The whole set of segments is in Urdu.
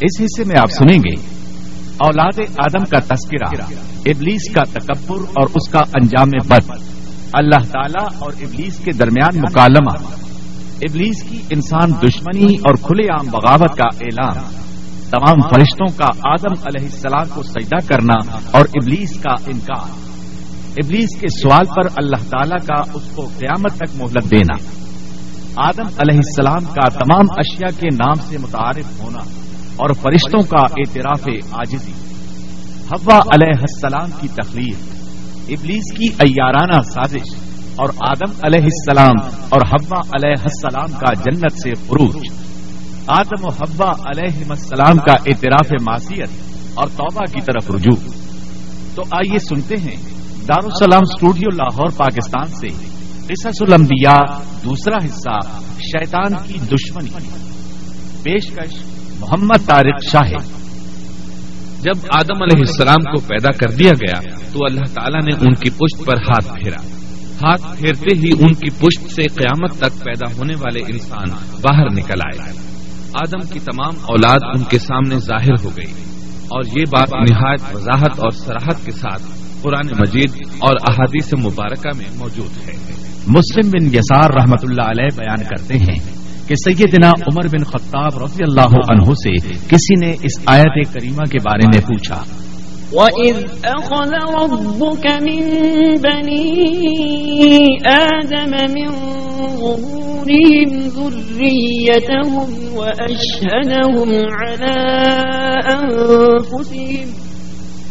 اس حصے میں آپ سنیں گے۔ اولاد آدم کا تذکرہ، ابلیس کا تکبر اور اس کا انجام بد۔ اللہ تعالی اور ابلیس کے درمیان مکالمہ۔ ابلیس کی انسان دشمنی اور کھلے عام بغاوت کا اعلان۔ تمام فرشتوں کا آدم علیہ السلام کو سجدہ کرنا اور ابلیس کا انکار۔ ابلیس کے سوال پر اللہ تعالی کا اس کو قیامت تک مہلت دینا۔ آدم علیہ السلام کا تمام اشیاء کے نام سے متعارف ہونا۔ اور فرشتوں کا اعتراف عاجزی۔ حوا علیہ السلام کی تخلیق، ابلیس کی ایارانہ سازش اور آدم علیہ السلام اور حوا علیہ السلام کا جنت سے فروج آدم و حوا علیہ السلام کا اعتراف معصیت اور توبہ کی طرف رجوع۔ تو آئیے سنتے ہیں، دارالسلام اسٹوڈیو لاہور، پاکستان سے۔ قصص الانبیاء، دوسرا حصہ، شیطان کی دشمنی۔ پیشکش محمد طارق شاہ۔ جب آدم علیہ السلام کو پیدا کر دیا گیا تو اللہ تعالیٰ نے ان کی پشت پر ہاتھ پھیرا۔ ہاتھ پھیرتے ہی ان کی پشت سے قیامت تک پیدا ہونے والے انسان باہر نکل آئے۔ آدم کی تمام اولاد ان کے سامنے ظاہر ہو گئی۔ اور یہ بات نہایت وضاحت اور سراحت کے ساتھ قرآن مجید اور احادیث مبارکہ میں موجود ہے۔ مسلم بن یسار رحمت اللہ علیہ بیان کرتے ہیں۔ کہ سیدنا عمر بن خطاب رضی اللہ عنہ سے کسی نے اس آیت کریمہ کے بارے میں پوچھا۔ وَإِذْ أَخَذَ رَبُّكَ مِن بَنِي آدَمَ مِن ظُهُورِهِمْ ذُرِّيَّتَهُمْ وَأَشْهَدَهُمْ عَلَىٰ أَنفُسِهِمْ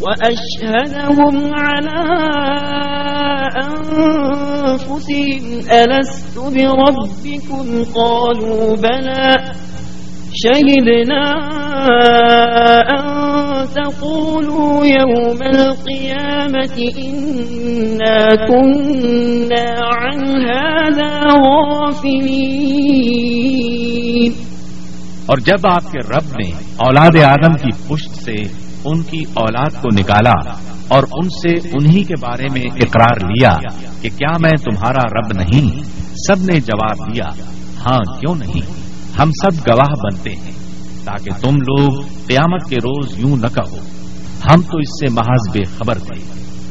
وَأَشْهَدَهُمْ عَلَىٰ أَنفُسِهِمْ، أَلَسْتُ بِرَبِّكُمْ؟ قَالُوا بَلَىٰ. شهدنا أن تقولوا يوم القيامة إنا كنا عن هذا غافلين. اور جب آپ کے رب نے اولاد آدم کی پشت سے ان کی اولاد کو نکالا اور ان سے انہی کے بارے میں اقرار لیا کہ کیا میں تمہارا رب نہیں؟ سب نے جواب دیا ہاں کیوں نہیں؟ ہم سب گواہ بنتے ہیں، تاکہ تم لوگ قیامت کے روز یوں نہ کہو۔ ہم تو اس سے محض بے خبر تھے۔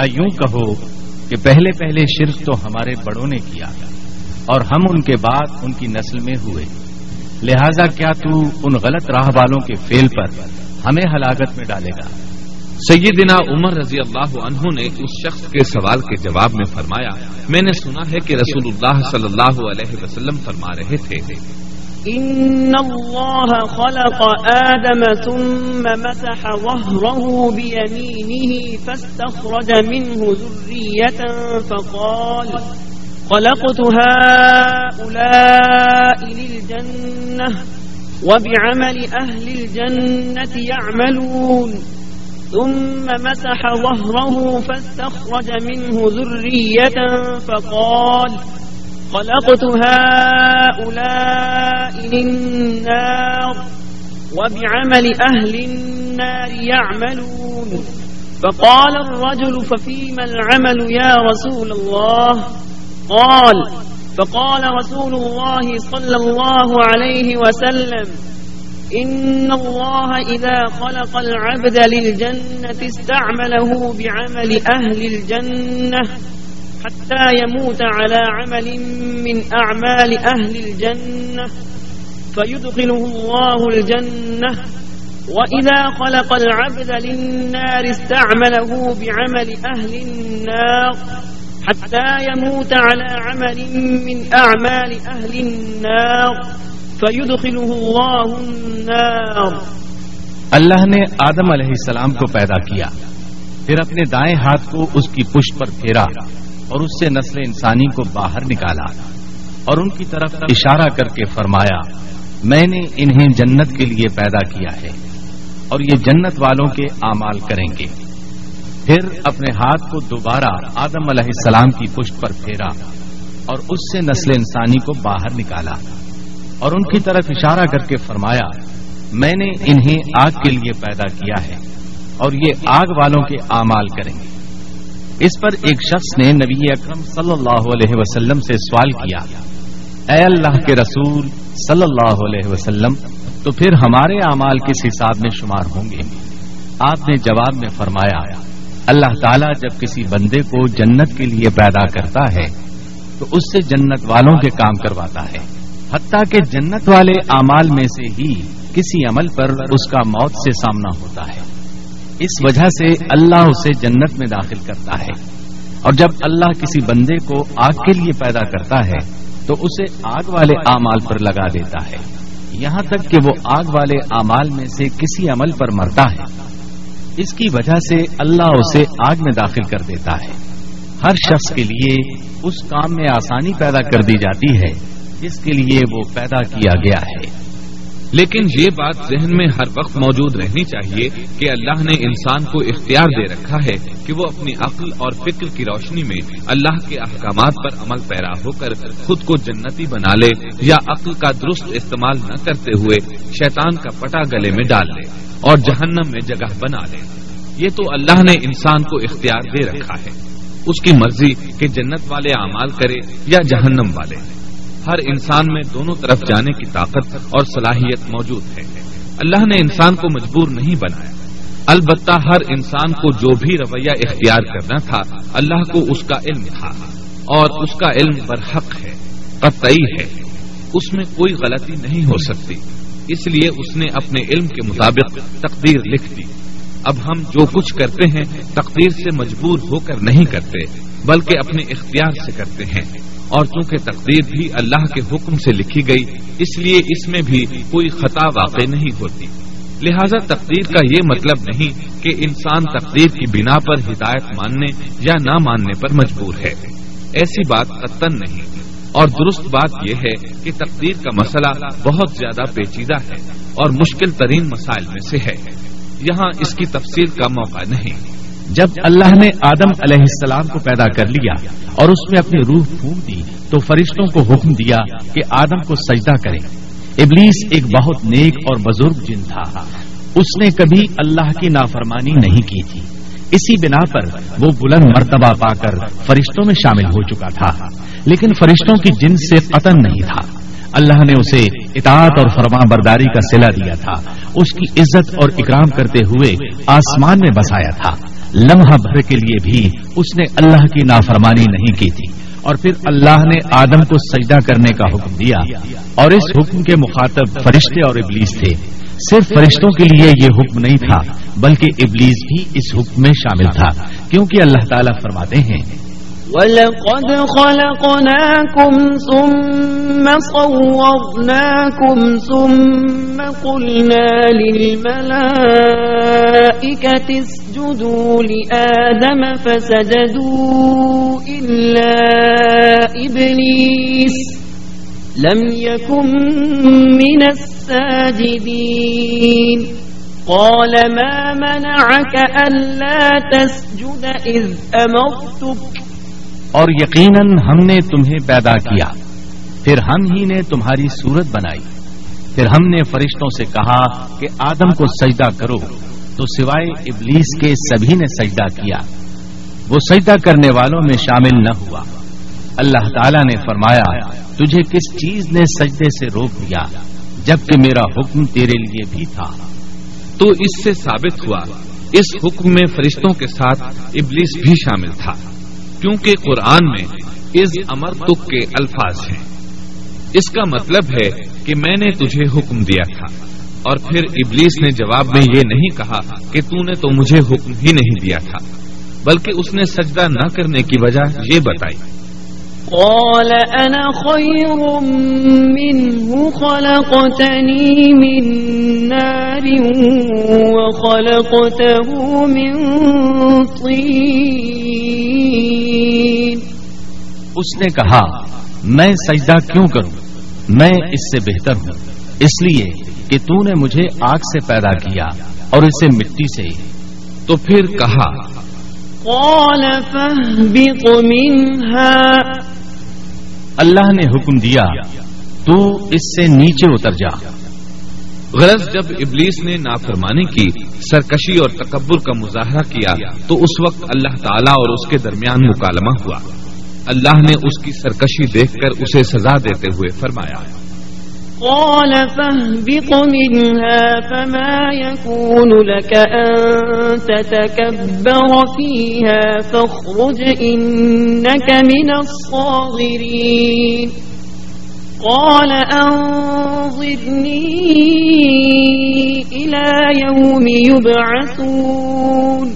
یا یوں کہو کہ پہلے پہلے شرک تو ہمارے بڑوں نے کیا اور ہم ان کے بعد ان کی نسل میں ہوئے۔ لہذا کیا تو ان غلط راہ والوں کے فیل پر ہمیں ہلاکت میں ڈالے گا؟ سیدنا عمر رضی اللہ عنہ نے اس شخص کے سوال کے جواب میں فرمایا، میں نے سنا ہے کہ رسول اللہ صلی اللہ علیہ وسلم فرما رہے تھے۔ ان اللہ خلق آدم ثم مسح ظهره بيمينه فاستخرج منه ذرية فقال خلقت هؤلاء للجنة وبعمل أهل الجنة يعملون ثم مسح ظهره فاستخرج منه ذرية فقال خلقت هؤلاء للنار وبعمل أهل النار يعملون. فقال الرجل ففيما العمل يا رسول الله؟ قال، فقال رسول الله صلى الله عليه وسلم، إن الله إذا خلق العبد للجنة استعمله بعمل أهل الجنة. حتى يموت على عمل من أعمال أهل الجنة، فيدخله الله الجنة. وإذا خلق العبد للنار استعمله بعمل أهل النار. حتى يموت على عمل من أعمال أهل النار، فيدخله الله النار. اللہ نے آدم علیہ السلام کو پیدا کیا، پھر اپنے دائیں ہاتھ کو اس کی پشت پر پھیرا۔ اور اس سے نسل انسانی کو باہر نکالا اور ان کی طرف اشارہ کر کے فرمایا، میں نے انہیں جنت کے لیے پیدا کیا ہے اور یہ جنت والوں کے اعمال کریں گے۔ پھر اپنے ہاتھ کو دوبارہ آدم علیہ السلام کی پشت پر پھیرا اور اس سے نسل انسانی کو باہر نکالا اور ان کی طرف اشارہ کر کے فرمایا، میں نے انہیں آگ کے لیے پیدا کیا ہے اور یہ آگ والوں کے اعمال کریں گے۔ اس پر ایک شخص نے نبی اکرم صلی اللہ علیہ وسلم سے سوال کیا، اے اللہ کے رسول صلی اللہ علیہ وسلم، تو پھر ہمارے اعمال کس حساب میں شمار ہوں گے؟ آپ نے جواب میں فرمایا، اللہ تعالیٰ جب کسی بندے کو جنت کے لیے پیدا کرتا ہے، تو اس سے جنت والوں کے کام کرواتا ہے۔ حتیٰ کہ جنت والے اعمال میں سے ہی کسی عمل پر اس کا موت سے سامنا ہوتا ہے۔ اس وجہ سے اللہ اسے جنت میں داخل کرتا ہے۔ اور جب اللہ کسی بندے کو آگ کے لیے پیدا کرتا ہے، تو اسے آگ والے اعمال پر لگا دیتا ہے۔ یہاں تک کہ وہ آگ والے اعمال میں سے کسی عمل پر مرتا ہے۔ اس کی وجہ سے اللہ اسے آگ میں داخل کر دیتا ہے۔ ہر شخص کے لیے اس کام میں آسانی پیدا کر دی جاتی ہے، جس کے لیے وہ پیدا کیا گیا ہے۔ لیکن یہ بات ذہن میں ہر وقت موجود رہنی چاہیے کہ اللہ نے انسان کو اختیار دے رکھا ہے کہ وہ اپنی عقل اور فکر کی روشنی میں اللہ کے احکامات پر عمل پیرا ہو کر خود کو جنتی بنا لے یا عقل کا درست استعمال نہ کرتے ہوئے شیطان کا پٹا گلے میں ڈال لے اور جہنم میں جگہ بنا لے۔ یہ تو اللہ نے انسان کو اختیار دے رکھا ہے۔ اس کی مرضی کہ جنت والے اعمال کرے یا جہنم والے۔ ہر انسان میں دونوں طرف جانے کی طاقت اور صلاحیت موجود ہے۔ اللہ نے انسان کو مجبور نہیں بنایا۔ البتہ ہر انسان کو جو بھی رویہ اختیار کرنا تھا، اللہ کو اس کا علم تھا۔ اور اس کا علم برحق ہے، قطعی ہے۔ اس میں کوئی غلطی نہیں ہو سکتی۔ اس لیے اس نے اپنے علم کے مطابق تقدیر لکھ دی۔ اب ہم جو کچھ کرتے ہیں، تقدیر سے مجبور ہو کر نہیں کرتے، بلکہ اپنے اختیار سے کرتے ہیں۔ اور چونکہ تقدیر بھی اللہ کے حکم سے لکھی گئی، اس لیے اس میں بھی کوئی خطا واقع نہیں ہوتی۔ لہذا تقدیر کا یہ مطلب نہیں کہ انسان تقدیر کی بنا پر ہدایت ماننے یا نہ ماننے پر مجبور ہے۔ ایسی بات قطن نہیں۔ اور درست بات یہ ہے کہ تقدیر کا مسئلہ بہت زیادہ پیچیدہ ہے اور مشکل ترین مسائل میں سے ہے۔ یہاں اس کی تفصیل کا موقع نہیں۔ جب اللہ نے آدم علیہ السلام کو پیدا کر لیا اور اس میں اپنی روح پھونک دی، تو فرشتوں کو حکم دیا کہ آدم کو سجدہ کرے ابلیس ایک بہت نیک اور بزرگ جن تھا۔ اس نے کبھی اللہ کی نافرمانی نہیں کی تھی۔ اسی بنا پر وہ بلند مرتبہ پا کر فرشتوں میں شامل ہو چکا تھا۔ لیکن فرشتوں کی جن سے قتل نہیں تھا۔ اللہ نے اسے اطاعت اور فرما برداری کا سلا دیا تھا۔ اس کی عزت اور اکرام کرتے ہوئے آسمان میں بسایا تھا۔ لمحہ بھر کے لیے بھی اس نے اللہ کی نافرمانی نہیں کی تھی۔ اور پھر اللہ نے آدم کو سجدہ کرنے کا حکم دیا۔ اور اس حکم کے مخاطب فرشتے اور ابلیس تھے۔ صرف فرشتوں کے لیے یہ حکم نہیں تھا، بلکہ ابلیس بھی اس حکم میں شامل تھا۔ کیونکہ اللہ تعالیٰ فرماتے ہیں وَلَقَدْ خَلَقْنَاكُمْ ثُمَّ صَوَّرْنَاكُمْ ثُمَّ قُلْنَا لِلْمَلَائِكَةِ اسْجُدُوا لِآدَمَ فَسَجَدُوا إِلَّا إِبْلِيسَ لَمْ يَكُنْ مِنَ السَّاجِدِينَ قال ما منعك ألا تسجد إذ أمرتك اور یقیناً ہم نے تمہیں پیدا کیا۔ پھر ہم ہی نے تمہاری صورت بنائی۔ پھر ہم نے فرشتوں سے کہا کہ آدم کو سجدہ کرو۔ تو سوائے ابلیس کے سبھی نے سجدہ کیا۔ وہ سجدہ کرنے والوں میں شامل نہ ہوا۔ اللہ تعالی نے فرمایا، تجھے کس چیز نے سجدے سے روک دیا؟ جبکہ میرا حکم تیرے لیے بھی تھا۔ تو اس سے ثابت ہوا، اس حکم میں فرشتوں کے ساتھ ابلیس بھی شامل تھا۔ کیونکہ قرآن میں از امر تک کے الفاظ ہیں۔ اس کا مطلب ہے کہ میں نے تجھے حکم دیا تھا۔ اور پھر ابلیس نے جواب میں یہ نہیں کہا کہ تو نے تو مجھے حکم ہی نہیں دیا تھا، بلکہ اس نے سجدہ نہ کرنے کی وجہ یہ بتائی۔ قال انا خير منه خلقتني من نار وخلقته من طين اس نے کہا میں سجدہ کیوں کروں؟ میں اس سے بہتر ہوں۔ اس لیے کہ تو نے مجھے آگ سے پیدا کیا اور اسے مٹی سے۔ تو پھر کہا قال منها۔ اللہ نے حکم دیا تو اس سے نیچے اتر جا۔ غرض جب ابلیس نے نافرمانی کی سرکشی اور تکبر کا مظاہرہ کیا تو اس وقت اللہ تعالیٰ اور اس کے درمیان مکالمہ ہوا۔ اللہ نے اس کی سرکشی دیکھ کر اسے سزا دیتے ہوئے فرمایا، قال فاهبط منها فما يكون لك أن تتكبر فيها فاخرج إنك من الصاغرين. قال أنظرني إلى يوم يبعثون.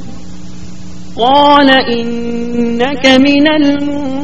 قال إنك من المنظرين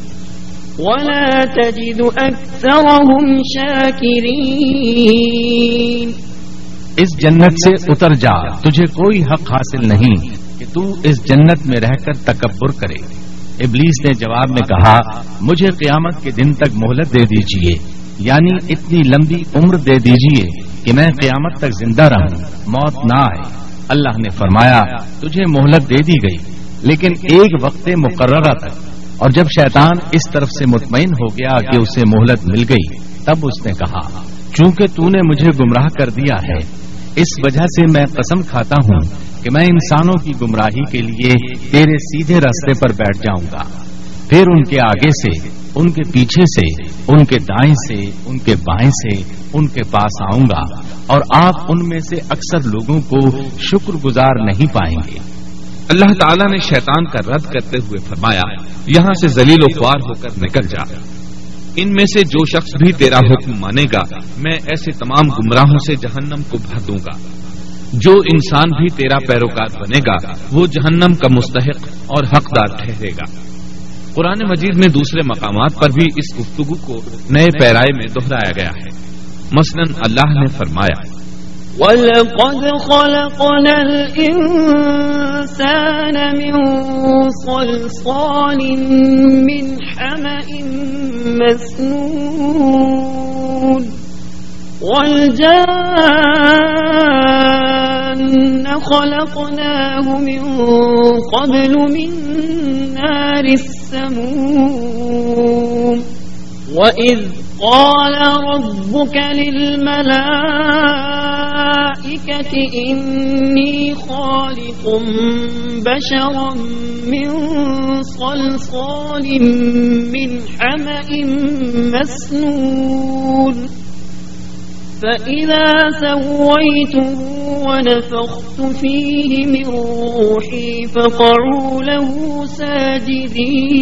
ولا تجد أكثرهم شاكرين. اس جنت سے اتر جا، تجھے کوئی حق حاصل نہیں کہ تو اس جنت میں رہ کر تکبر کرے۔ ابلیس نے جواب میں کہا، مجھے قیامت کے دن تک مہلت دے دیجیے یعنی اتنی لمبی عمر دے دیجیے کہ میں قیامت تک زندہ رہوں، موت نہ آئے۔ اللہ نے فرمایا، تجھے مہلت دے دی گئی، لیکن ایک وقت مقررہ تک۔ اور جب شیطان اس طرف سے مطمئن ہو گیا کہ اسے مہلت مل گئی، تب اس نے کہا، چونکہ تو نے مجھے گمراہ کر دیا ہے، اس وجہ سے میں قسم کھاتا ہوں کہ میں انسانوں کی گمراہی کے لیے تیرے سیدھے راستے پر بیٹھ جاؤں گا۔ پھر ان کے آگے سے، ان کے پیچھے سے، ان کے دائیں سے، ان کے بائیں سے، ان کے پاس آؤں گا اور آپ ان میں سے اکثر لوگوں کو شکر گزار نہیں پائیں گے۔ اللہ تعالیٰ نے شیطان کا رد کرتے ہوئے فرمایا، یہاں سے ذلیل و خوار ہو کر نکل جا۔ ان میں سے جو شخص بھی تیرا حکم مانے گا، میں ایسے تمام گمراہوں سے جہنم کو بھر دوں گا۔ جو انسان بھی تیرا پیروکار بنے گا، وہ جہنم کا مستحق اور حقدار ٹھہرے گا۔ قرآن مجید میں دوسرے مقامات پر بھی اس گفتگو کو نئے پیرائے میں دہرایا گیا ہے۔ مثلا اللہ نے فرمایا وَلَقَدْ خَلَقْنَا الْإِنسَانَ مِنْ صَلْصَالٍ مِنْ حَمَإٍ مَسْنُونٍ وَالْجَانَّ خَلَقْنَاهُ مِنْ قَبْلُ مِنْ نَارِ السَّمُومِ وَإِذْ قال ربك للملائكة إني خالق بشرا من صلصال من حمأ مسنون. فإذا سويته ونفخت فيه من روحي فقعوا له ساجدين.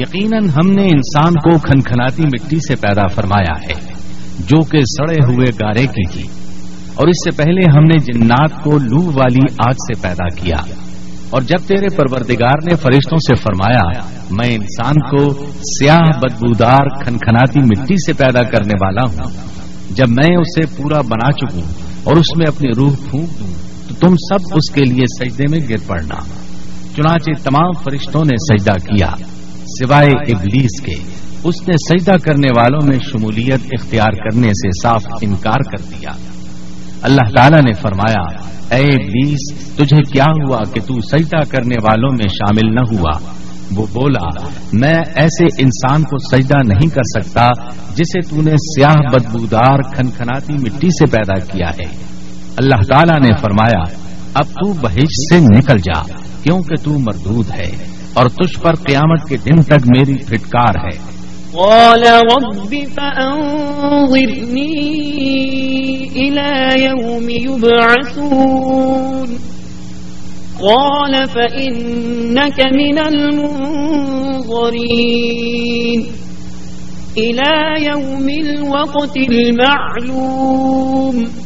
یقیناً ہم نے انسان کو کھنکھناتی مٹی سے پیدا فرمایا ہے، جو کہ سڑے ہوئے گارے کی تھی اور اس سے پہلے ہم نے جنات کو لو والی آگ سے پیدا کیا۔ اور جب تیرے پروردگار نے فرشتوں سے فرمایا، میں انسان کو سیاہ بدبودار کھنکھناتی مٹی سے پیدا کرنے والا ہوں، جب میں اسے پورا بنا چکوں اور اس میں اپنی روح پھونک دوں، تو تم سب اس کے لیے سجدے میں گر پڑنا۔ چنانچہ تمام فرشتوں نے سجدہ کیا۔ سوائے ابلیس کے، اس نے سجدہ کرنے والوں میں شمولیت اختیار کرنے سے صاف انکار کر دیا۔ اللہ تعالیٰ نے فرمایا، اے ابلیس، تجھے کیا ہوا کہ تو سجدہ کرنے والوں میں شامل نہ ہوا؟ وہ بولا، میں ایسے انسان کو سجدہ نہیں کر سکتا جسے تو نے سیاہ بدبودار کھنکھناتی مٹی سے پیدا کیا ہے۔ اللہ تعالیٰ نے فرمایا، اب تو بہش سے نکل جا، کیونکہ تو مردود ہے۔ اور تجھ پر قیامت کے دن تک میری پھٹکار ہے۔ قال رب فأنظرني إلى يوم يبعثون۔ قال فإنك من المنظرين۔ إلى يوم الوقت المعلوم۔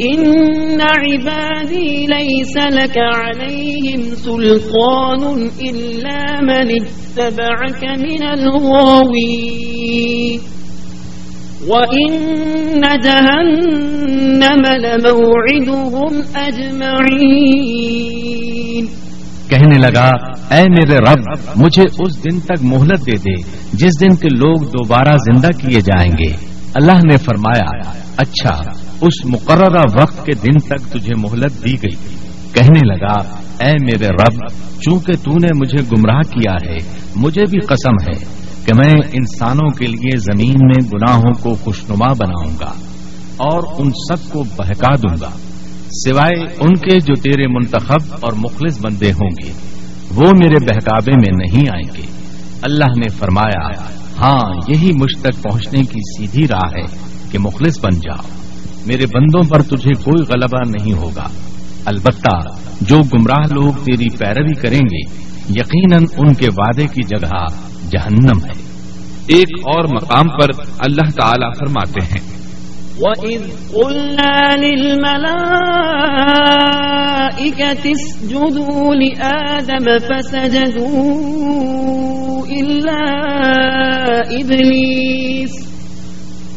عبادي ليس لك عليهم سلطان إلا من اتبعك من الغاوين وإن جهنم لموعدهم أجمعين کہنے لگا، اے میرے رب، مجھے اس دن تک مہلت دے دے، جس دن کے لوگ دوبارہ زندہ کیے جائیں گے۔ اللہ نے فرمایا اچھا اس مقررہ وقت کے دن تک تجھے مہلت دی گئی۔ کہنے لگا، اے میرے رب، چونکہ تو نے مجھے گمراہ کیا ہے، مجھے بھی قسم ہے کہ میں انسانوں کے لیے زمین میں گناہوں کو خوشنما بناؤں گا اور ان سب کو بہکا دوں گا۔ سوائے ان کے جو تیرے منتخب اور مخلص بندے ہوں گے، وہ میرے بہکابے میں نہیں آئیں گے۔ اللہ نے فرمایا ہاں یہی مجھ تک پہنچنے کی سیدھی راہ ہے کہ مخلص بن جاؤ۔ میرے بندوں پر تجھے کوئی غلبہ نہیں ہوگا۔ البتہ جو گمراہ لوگ تیری پیروی کریں گے، یقیناً ان کے وعدے کی جگہ جہنم ہے۔ ایک اور مقام پر اللہ تعالی فرماتے ہیں۔ وَإِذْ قُلْنَا لِلْمَلَائِكَةِ اسْجُدُوا لِآدَمَ فَسَجَدُوا إِلَّا إِبْلِيسَ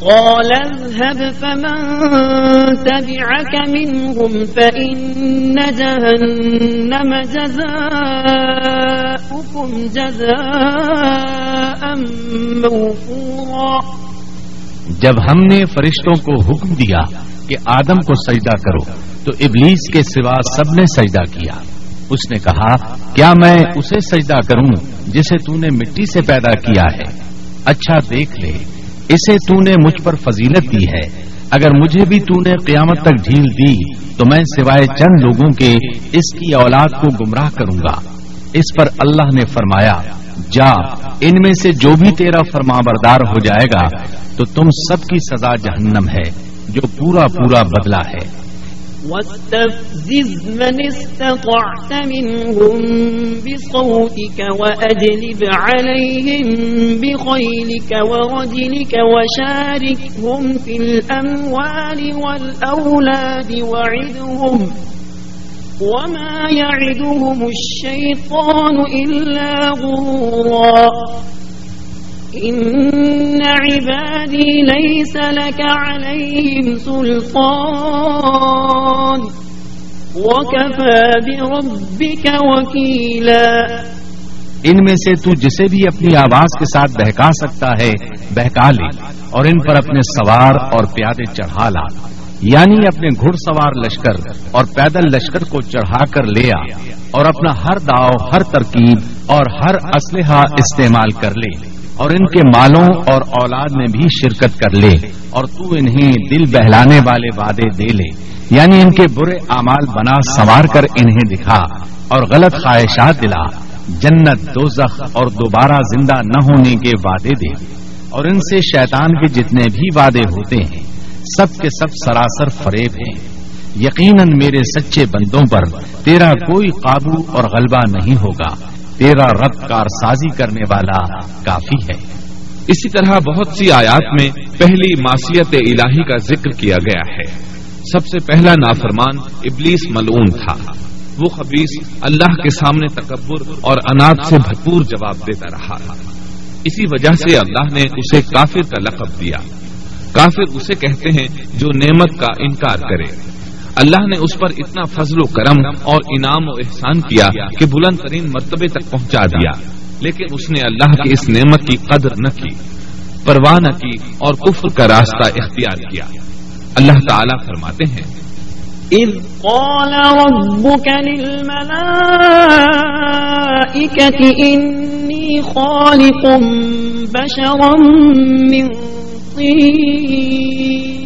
قال اذهب فمن تبعك منهم فإن جهنم جزاؤكم جزاء موفورا. جب ہم نے فرشتوں کو حکم دیا کہ آدم کو سجدہ کرو، تو ابلیس کے سوا سب نے سجدہ کیا۔ اس نے کہا، کیا میں اسے سجدہ کروں جسے تو نے مٹی سے پیدا کیا ہے؟ اچھا دیکھ لے۔ اسے تو نے مجھ پر فضیلت دی ہے۔ اگر مجھے بھی تو نے قیامت تک ڈھیل دی، تو میں سوائے چند لوگوں کے اس کی اولاد کو گمراہ کروں گا۔ اس پر اللہ نے فرمایا، جا، ان میں سے جو بھی تیرا فرما بردار ہو جائے گا، تو تم سب کی سزا جہنم ہے، جو پورا پورا بدلا ہے۔ واستفزز من استطعت منهم بصوتك وأجلب عليهم بخيلك ورجلك وشاركهم في الأموال والأولاد وعدهم وما يعدهم الشيطان إلا غرورا إن عبادي ليس لك عليهم سلطان وكفى بربك وكيلا ان میں سے تو جسے بھی اپنی آواز کے ساتھ بہکا سکتا ہے، بہکا لے اور ان پر اپنے سوار اور پیادے چڑھا لا۔ یعنی اپنے گھڑ سوار لشکر اور پیدل لشکر کو چڑھا کر لے آ اور اپنا ہر داؤ، ہر ترکیب اور ہر اسلحہ استعمال کر لے۔ اور ان کے مالوں اور اولاد میں بھی شرکت کر لے اور تو انہیں دل بہلانے والے وعدے دے لے۔ یعنی ان کے برے اعمال بنا سنوار کر انہیں دکھا اور غلط خواہشات دلا۔ جنت دوزخ اور دوبارہ زندہ نہ ہونے کے وعدے دے۔ اور ان سے شیطان کے جتنے بھی وعدے ہوتے ہیں، سب کے سب سراسر فریب ہیں۔ یقیناً میرے سچے بندوں پر تیرا کوئی قابو اور غلبہ نہیں ہوگا۔ تیرا رب کار سازی کرنے والا کافی ہے۔ اسی طرح بہت سی آیات میں پہلی معصیت الہی کا ذکر کیا گیا ہے۔ سب سے پہلا نافرمان ابلیس ملعون تھا۔ وہ خبیص اللہ کے سامنے تکبر اور اناج سے بھرپور جواب دیتا رہا۔ اسی وجہ سے اللہ نے اسے کافر کا لقب دیا۔ کافر اسے کہتے ہیں جو نعمت کا انکار کرے۔ اللہ نے اس پر اتنا فضل و کرم اور انعام و احسان کیا کہ بلند ترین مرتبے تک پہنچا دیا۔ لیکن اس نے اللہ کی اس نعمت کی قدر نہ کی، پرواہ نہ کی اور کفر کا راستہ اختیار کیا۔ اللہ تعالیٰ فرماتے ہیں إذ قال ربك للملائكة إني خالق بشرا من طين۔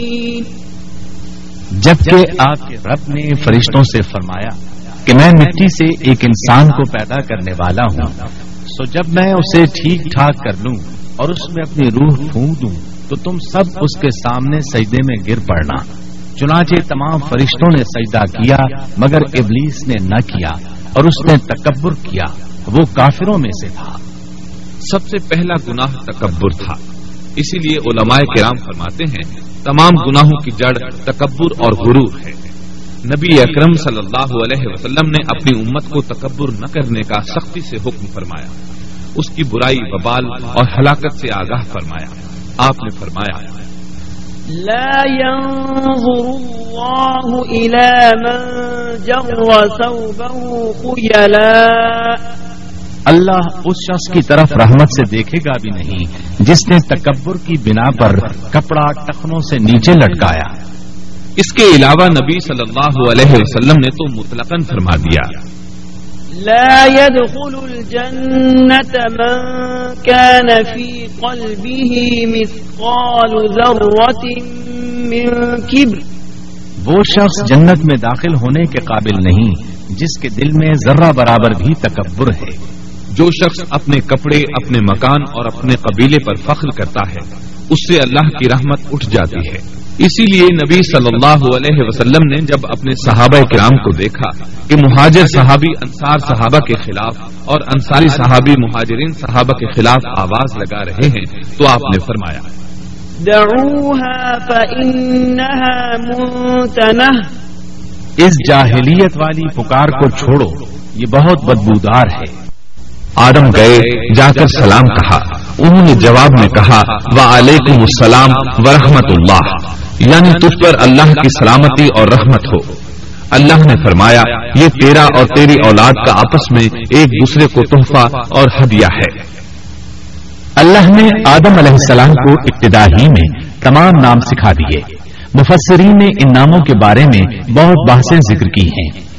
جبکہ آپ کے رب نے فرشتوں سے فرمایا کہ میں مٹی سے ایک انسان کو پیدا کرنے والا ہوں۔ سو جب میں اسے ٹھیک ٹھاک کر لوں اور اس میں اپنی روح پھونک دوں، تو تم سب اس کے سامنے سجدے میں گر پڑنا۔ چنانچہ تمام فرشتوں نے سجدہ کیا، مگر ابلیس نے نہ کیا اور اس نے تکبر کیا۔ وہ کافروں میں سے تھا۔ سب سے پہلا گناہ تکبر تھا۔ اسی لیے علماء کرام فرماتے ہیں، تمام گناہوں کی جڑ تکبر اور غرور ہے۔ نبی اکرم صلی اللہ علیہ وسلم نے اپنی امت کو تکبر نہ کرنے کا سختی سے حکم فرمایا۔ اس کی برائی، ببال اور ہلاکت سے آگاہ فرمایا۔ آپ نے فرمایا، لا ينظر الله إلى من جر ثوبه خيلا اللہ اس شخص کی طرف رحمت سے دیکھے گا بھی نہیں جس نے تکبر کی بنا پر کپڑا ٹخنوں سے نیچے لٹکایا۔ اس کے علاوہ نبی صلی اللہ علیہ وسلم نے تو مطلقاً فرما دیا۔ لا يدخل الجنة من كان في قلبه مثقال ذرة من كبر۔ وہ شخص جنت میں داخل ہونے کے قابل نہیں جس کے دل میں ذرہ برابر بھی تکبر ہے۔ جو شخص اپنے کپڑے اپنے مکان اور اپنے قبیلے پر فخر کرتا ہے اس سے اللہ کی رحمت اٹھ جاتی ہے۔ اسی لیے نبی صلی اللہ علیہ وسلم نے جب اپنے صحابہ کرام کو دیکھا کہ مہاجر صحابی انصار صحابہ کے خلاف اور انصاری صحابی مہاجرین صحابہ کے خلاف آواز لگا رہے ہیں تو آپ نے فرمایا اس جاہلیت والی پکار کو چھوڑو یہ بہت بدبودار ہے۔ آدم گئے جا کر سلام کہا۔ انہوں نے جواب میں کہا، وعلیکم السلام ورحمۃ اللہ۔ یعنی تجھ پر اللہ کی سلامتی اور رحمت ہو۔ اللہ نے فرمایا، یہ تیرا اور تیری اولاد کا آپس میں ایک دوسرے کو تحفہ اور ہدیہ ہے۔ اللہ نے آدم علیہ السلام کو ابتدا ہی میں تمام نام سکھا دیے۔ مفسرین نے ان ناموں کے بارے میں بہت بحثیں ذکر کی ہیں۔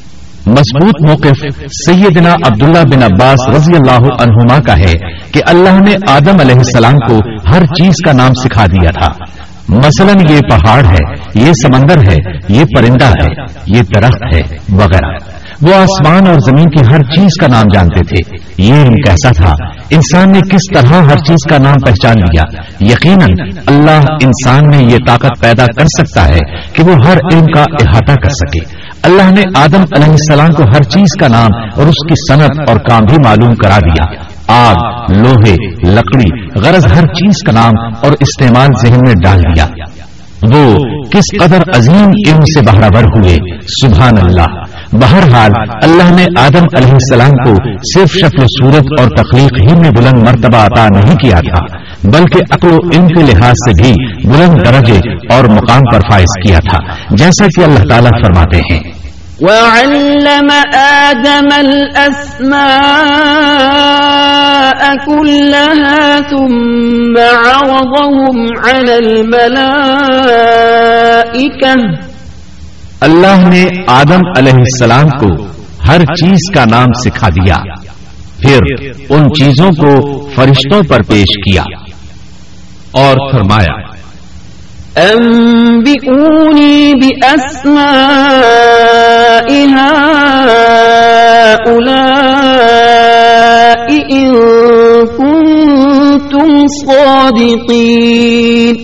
مضبوط موقف سیدنا عبداللہ بن عباس رضی اللہ عنہما کا ہے کہ اللہ نے آدم علیہ السلام کو ہر چیز کا نام سکھا دیا تھا۔ مثلا یہ پہاڑ ہے، یہ سمندر ہے، یہ پرندہ ہے، یہ درخت ہے، وغیرہ۔ وہ آسمان اور زمین کی ہر چیز کا نام جانتے تھے۔ یہ علم کیسا تھا۔ انسان نے کس طرح ہر چیز کا نام پہچان لیا؟ یقیناً اللہ انسان میں یہ طاقت پیدا کر سکتا ہے کہ وہ ہر علم کا احاطہ کر سکے۔ اللہ نے آدم علیہ السلام کو ہر چیز کا نام اور اس کی صنعت اور کام بھی معلوم کرا دیا۔ آگ، لوہے، لکڑی، غرض ہر چیز کا نام اور استعمال ذہن میں ڈال دیا۔ وہ کس قدر عظیم علم سے بہرابر ہوئے۔ سبحان اللہ۔ بہرحال، اللہ نے آدم علیہ السلام کو صرف شکل صورت اور تخلیق ہی میں بلند مرتبہ عطا نہیں کیا تھا، بلکہ عقل و علم کے لحاظ سے بھی بلند درجے اور مقام پر فائز کیا تھا، جیسا کہ اللہ تعالیٰ فرماتے ہیں۔ وعلم آدم الأسماء كلها ثم عرضهم على الملائكة اللہ نے آدم علیہ السلام کو ہر چیز کا نام سکھا دیا۔ پھر ان چیزوں کو فرشتوں پر پیش کیا اور فرمایا أنبئوني بأسماء هؤلاء إن كنتم صادقين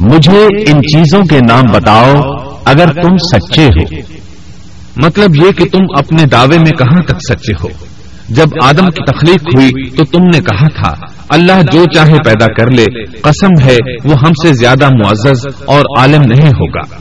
مجھے ان چیزوں کے نام بتاؤ اگر تم سچے ہو مطلب یہ کہ تم اپنے دعوے میں کہاں تک سچے ہو؟ جب آدم کی تخلیق ہوئی تو تم نے کہا تھا اللہ جو چاہے پیدا کر لے قسم ہے وہ ہم سے زیادہ معزز اور عالم نہیں ہوگا۔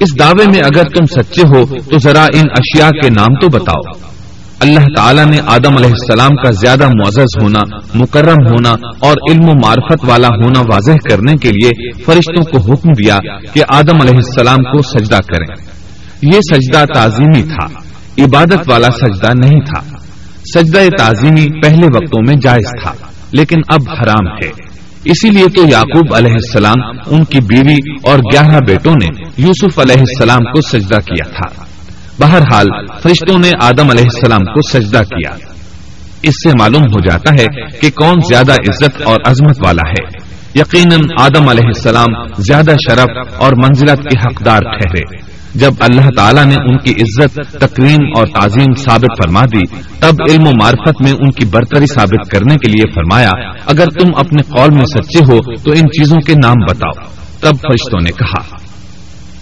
اس دعوے میں اگر تم سچے ہو تو ذرا ان اشیاء کے نام تو بتاؤ۔ اللہ تعالیٰ نے آدم علیہ السلام کا زیادہ معزز ہونا، مکرم ہونا اور علم و معرفت والا ہونا واضح کرنے کے لیے فرشتوں کو حکم دیا کہ آدم علیہ السلام کو سجدہ کریں۔ یہ سجدہ تعظیمی تھا، عبادت والا سجدہ نہیں تھا۔ سجدہ تعظیمی پہلے وقتوں میں جائز تھا، لیکن اب حرام ہے۔ اسی لیے تو یعقوب علیہ السلام، ان کی بیوی اور گیارہ بیٹوں نے یوسف علیہ السلام کو سجدہ کیا تھا۔ بہرحال، فرشتوں نے آدم علیہ السلام کو سجدہ کیا۔ اس سے معلوم ہو جاتا ہے کہ کون زیادہ عزت اور عظمت والا ہے۔ یقیناً، آدم علیہ السلام زیادہ شرف اور منزلت کے حقدار ٹھہرے۔ جب اللہ تعالیٰ نے ان کی عزت، تکریم اور تعظیم ثابت فرما دی، تب علم و معرفت میں ان کی برتری ثابت کرنے کے لیے فرمایا، اگر تم اپنے قول میں سچے ہو تو ان چیزوں کے نام بتاؤ۔ تب فرشتوں نے کہا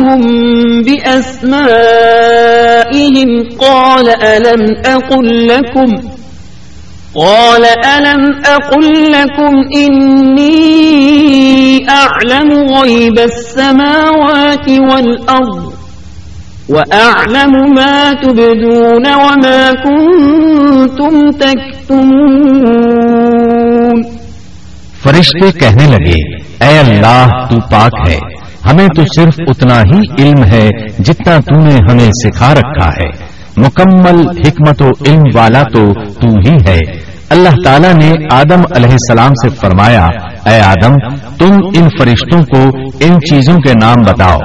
أنبأهم بأسمائهم قال ألم أقل لكم قال ألم أقل لكم إني أعلم غيب السماوات والأرض وأعلم ما تبدون وما كنتم تكتمون فرشتے کہنے لگے، اے اللہ، تو پاک ہے۔ ہمیں تو صرف اتنا ہی علم ہے جتنا تو نے ہمیں سکھا رکھا ہے۔ مکمل حکمت و علم والا تو تو ہی ہے۔ اللہ تعالیٰ نے آدم علیہ السلام سے فرمایا، اے آدم، تم ان فرشتوں کو ان چیزوں کے نام بتاؤ۔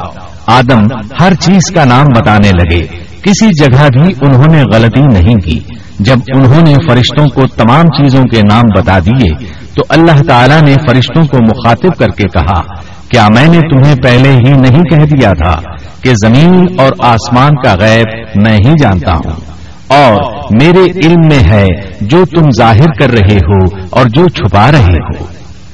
آدم ہر چیز کا نام بتانے لگے۔ کسی جگہ بھی انہوں نے غلطی نہیں کی۔ جب انہوں نے فرشتوں کو تمام چیزوں کے نام بتا دیے، تو اللہ تعالیٰ نے فرشتوں کو مخاطب کر کے کہا کیا میں نے تمہیں پہلے ہی نہیں کہہ دیا تھا کہ زمین اور آسمان کا غیب میں ہی جانتا ہوں؟ اور میرے علم میں ہے جو تم ظاہر کر رہے ہو اور جو چھپا رہے ہو۔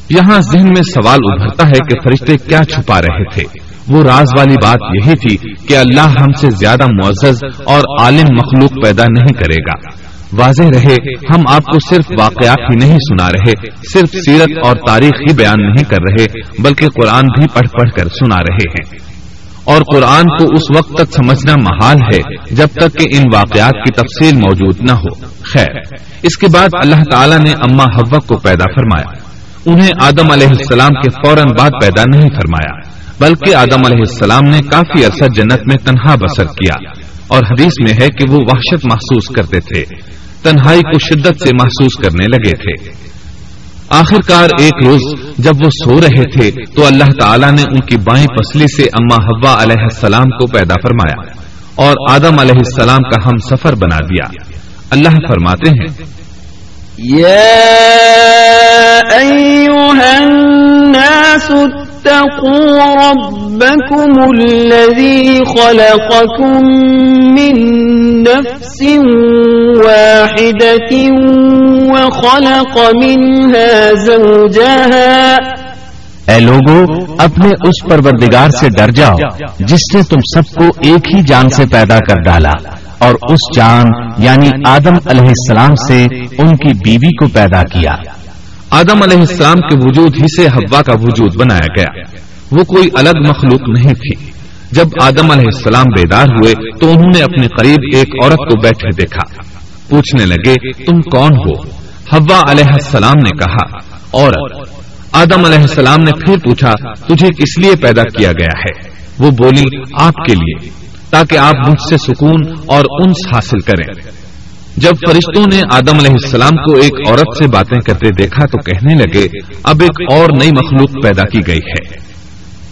یہاں ذہن میں سوال ابھرتا ہے کہ فرشتے کیا چھپا رہے تھے۔ وہ راز والی بات یہی تھی کہ اللہ ہم سے زیادہ معزز اور عالم مخلوق پیدا نہیں کرے گا۔ واضح رہے، ہم آپ کو صرف واقعات ہی نہیں سنا رہے، صرف سیرت اور تاریخ ہی بیان نہیں کر رہے، بلکہ قرآن بھی پڑھ پڑھ کر سنا رہے ہیں۔ اور قرآن کو اس وقت تک سمجھنا محال ہے، جب تک کہ ان واقعات کی تفصیل موجود نہ ہو۔ خیر، اس کے بعد اللہ تعالیٰ نے اما حوا کو پیدا فرمایا۔ انہیں آدم علیہ السلام کے فوراً بعد پیدا نہیں فرمایا، بلکہ آدم علیہ السلام نے کافی عرصہ جنت میں تنہا بسر کیا۔ اور حدیث میں ہے کہ وہ وحشت محسوس کرتے تھے، تنہائی کو شدت سے محسوس کرنے لگے تھے۔ آخر کار ایک روز جب وہ سو رہے تھے، تو اللہ تعالیٰ نے ان کی بائیں پسلی سے اما حوا علیہ السلام کو پیدا فرمایا اور آدم علیہ السلام کا ہم سفر بنا دیا۔ اللہ فرماتے ہیں يا أيها الناس واتقوا ربكم الذي خلقكم من نفس واحدة وخلق منها زوجها اے لوگو، اپنے اس پروردگار سے ڈر جاؤ، جس نے تم سب کو ایک ہی جان سے پیدا کر ڈالا، اور اس جان یعنی آدم علیہ السلام سے، ان کی بیوی کو پیدا کیا۔ آدم علیہ السلام کے وجود ہی سے ہوا کا وجود بنایا گیا۔ وہ کوئی الگ مخلوق نہیں تھی۔ جب آدم علیہ السلام بیدار ہوئے تو انہوں نے اپنے قریب ایک عورت کو بیٹھے دیکھا۔ پوچھنے لگے، تم کون ہو؟ ہوا علیہ السلام نے کہا، عورت۔ آدم علیہ السلام نے پھر پوچھا، تجھے کس لیے پیدا کیا گیا ہے؟ وہ بولی، آپ کے لیے، تاکہ آپ مجھ سے سکون اور انس حاصل کریں۔ جب فرشتوں نے آدم علیہ السلام کو ایک عورت سے باتیں کرتے دیکھا تو کہنے لگے، اب ایک اور نئی مخلوق پیدا کی گئی ہے۔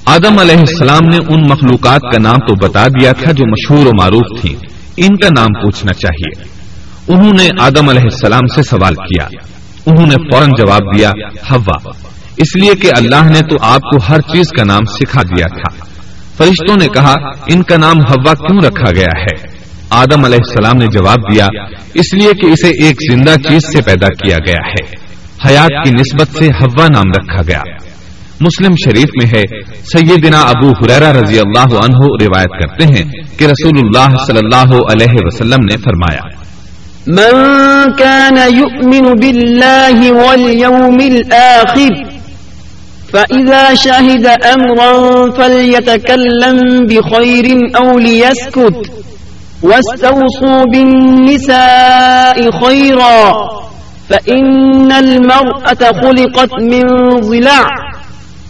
آدم علیہ السلام نے ان مخلوقات کا نام تو بتا دیا تھا جو مشہور و معروف تھیں۔ ان کا نام پوچھنا چاہیے۔ انہوں نے آدم علیہ السلام سے سوال کیا۔ انہوں نے فوراً جواب دیا ہوا اس لیے کہ اللہ نے تو آپ کو ہر چیز کا نام سکھا دیا تھا۔ فرشتوں نے کہا، ان کا نام ہوا کیوں رکھا گیا ہے؟ آدم علیہ السلام نے جواب دیا، اس لیے کہ اسے ایک زندہ چیز سے پیدا کیا گیا ہے۔ حیات کی نسبت سے ہوا نام رکھا گیا۔ مسلم شریف میں ہے، سیدنا ابو حریرا رضی اللہ عنہ روایت کرتے ہیں کہ رسول اللہ صلی اللہ علیہ وسلم نے فرمایا، من كان يؤمن بالله واليوم الآخر فإذا شهد أمرا فليتكلم بخير أو ليسكت واستوصوا بالنساء خيرا فإن المرأة خلقت من ضلع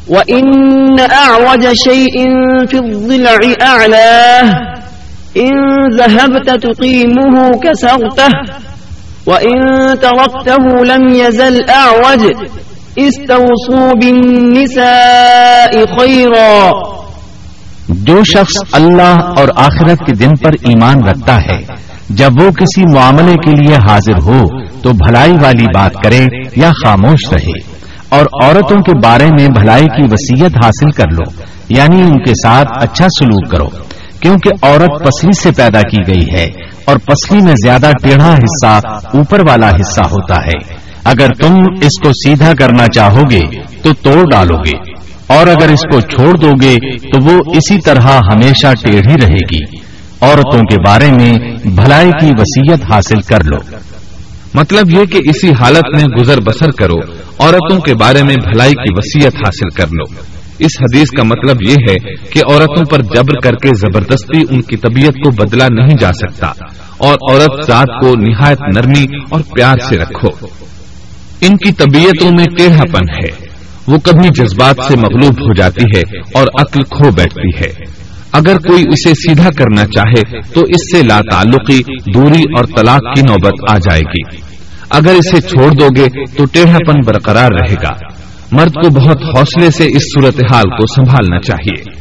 وإن أعوج شيء في الضلع أعلاه إن ذهبت تقيمه كسرته وإن تركته لم يزل أعوج جو شخص اللہ اور آخرت کے دن پر ایمان رکھتا ہے۔ جب وہ کسی معاملے کے لیے حاضر ہو، تو بھلائی والی بات کرے یا خاموش رہے۔ اور عورتوں کے بارے میں بھلائی کی وسیعت حاصل کر لو یعنی ان کے ساتھ اچھا سلوک کرو۔ کیونکہ عورت پسلی سے پیدا کی گئی ہے اور پسلی میں زیادہ ٹیڑھا حصہ اوپر والا حصہ ہوتا ہے۔ اگر تم اس کو سیدھا کرنا چاہو گے، تو توڑ ڈالو گے۔ اور اگر اس کو چھوڑ دو گے تو وہ اسی طرح ہمیشہ ٹیڑھی رہے گی۔ عورتوں کے بارے میں بھلائی کی وسیعت حاصل کر لو۔ مطلب یہ کہ اسی حالت میں گزر بسر کرو، عورتوں کے بارے میں بھلائی کی وسیعت حاصل کر لو۔ اس حدیث کا مطلب یہ ہے کہ عورتوں پر جبر کر کے زبردستی ان کی طبیعت کو بدلا نہیں جا سکتا۔ اور عورت ذات کو نہایت نرمی اور پیار سے رکھو۔ ان کی طبیعتوں میں ٹیڑھا پن ہے۔ وہ کبھی جذبات سے مغلوب ہو جاتی ہے اور عقل کھو بیٹھتی ہے۔ اگر کوئی اسے سیدھا کرنا چاہے تو اس سے لا تعلقی دوری اور طلاق کی نوبت آ جائے گی۔ اگر اسے چھوڑ دو گے تو ٹیڑھا پن برقرار رہے گا۔ مرد کو بہت حوصلے سے اس صورتحال کو سنبھالنا چاہیے۔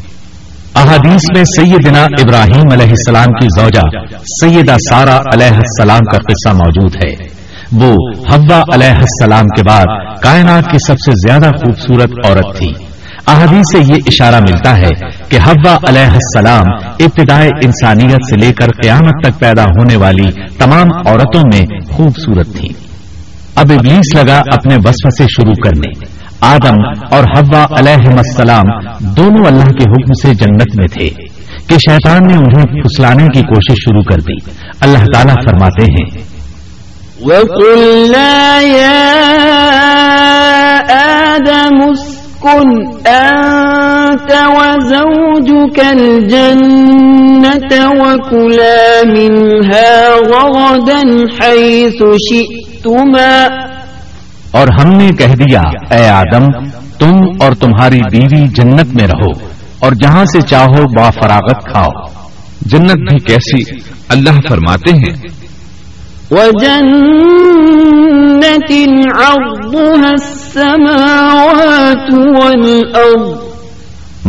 احادیث میں سیدنا ابراہیم علیہ السلام کی زوجہ سیدہ سارا علیہ السلام کا قصہ موجود ہے۔ وہ حوا علیہ السلام کے بعد کائنات کی سب سے زیادہ خوبصورت عورت تھی۔ احادی سے یہ اشارہ ملتا ہے کہ حوا علیہ السلام ابتدائے انسانیت سے لے کر قیامت تک پیدا ہونے والی تمام عورتوں میں خوبصورت تھی۔ اب ابلیس لگا اپنے وصف سے شروع کرنے۔ آدم اور حوا علیہ السلام دونوں اللہ کے حکم سے جنت میں تھے کہ شیطان نے انہیں پھسلانے کی کوشش شروع کر دی۔ اللہ تعالیٰ فرماتے ہیں وقلنا يا آدم اسكن أنت وزوجك الجنة وكلا منها غردا حيث شئتما اور ہم نے کہہ دیا، اے آدم، تم اور تمہاری بیوی جنت میں رہو اور جہاں سے چاہو با فراغت کھاؤ۔ جنت بھی کیسی؟ اللہ فرماتے ہیں وجنة عرضها السماوات والأرض.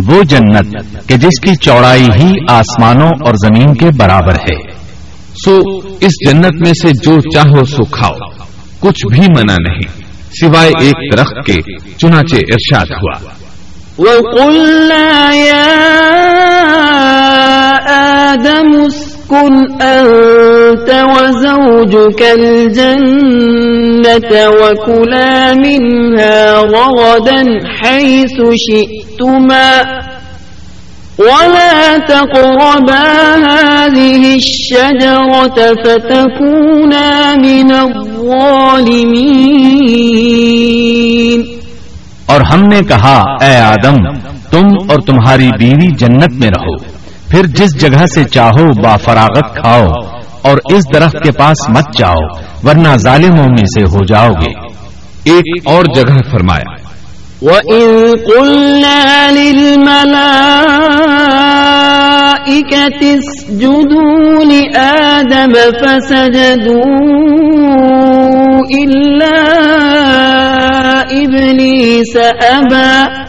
وہ جنت کہ جس کی چوڑائی ہی آسمانوں اور زمین کے برابر ہے۔ سو اس جنت میں سے جو چاہو سو کھاؤ کچھ بھی منع نہیں سوائے ایک درخت کے چنانچہ ارشاد ہوا۔ وقلنا يا آدم اسكن أنت وزوجك الجنة وكلا منها رغدا حيث شئتما ولا تقربا هذه الشجرة فتكونا من الظالمين اور ہم نے کہا، اے آدم، تم اور تمہاری بیوی جنت میں رہو۔ پھر جس جگہ سے چاہو با فراغت کھاؤ اور اس درخت کے پاس مت جاؤ، ورنہ ظالموں میں سے ہو جاؤ گے۔ ایک اور جگہ فرمایا وَإِذْ قُلْنَا لِلْمَلَائِكَةِ اسْجُدُوا لِآدَمَ فَسَجَدُوا إِلَّا إِبْلِيسَ أَبَى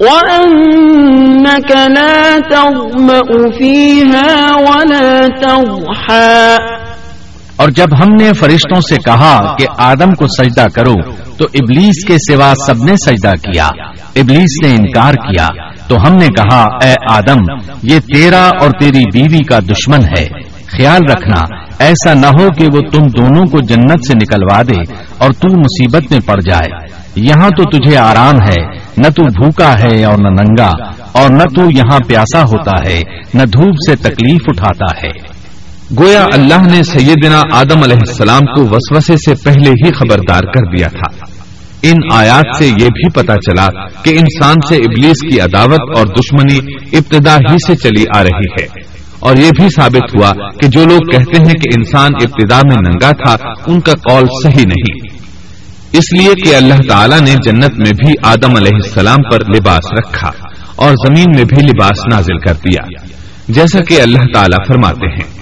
وأنك لا تظمأ فيها ولا تضحى اور جب ہم نے فرشتوں سے کہا کہ آدم کو سجدہ کرو، تو ابلیس کے سوا سب نے سجدہ کیا۔ ابلیس نے انکار کیا۔ تو ہم نے کہا، اے آدم، یہ تیرا اور تیری بیوی کا دشمن ہے۔ خیال رکھنا، ایسا نہ ہو کہ وہ تم دونوں کو جنت سے نکلوا دے اور تو مصیبت میں پڑ جائے۔ یہاں تو تجھے آرام ہے۔ نہ تو بھوکا ہے اور نہ ننگا، اور نہ تو یہاں پیاسا ہوتا ہے، نہ دھوپ سے تکلیف اٹھاتا ہے۔ گویا اللہ نے سیدنا آدم علیہ السلام کو وسوسے سے پہلے ہی خبردار کر دیا تھا۔ ان آیات سے یہ بھی پتا چلا کہ انسان سے ابلیس کی عداوت اور دشمنی ابتدا ہی سے چلی آ رہی ہے۔ اور یہ بھی ثابت ہوا کہ جو لوگ کہتے ہیں کہ انسان ابتدا میں ننگا تھا، ان کا قول صحیح نہیں۔ اس لیے کہ اللہ تعالیٰ نے جنت میں بھی آدم علیہ السلام پر لباس رکھا اور زمین میں بھی لباس نازل کر دیا، جیسا کہ اللہ تعالیٰ فرماتے ہیں۔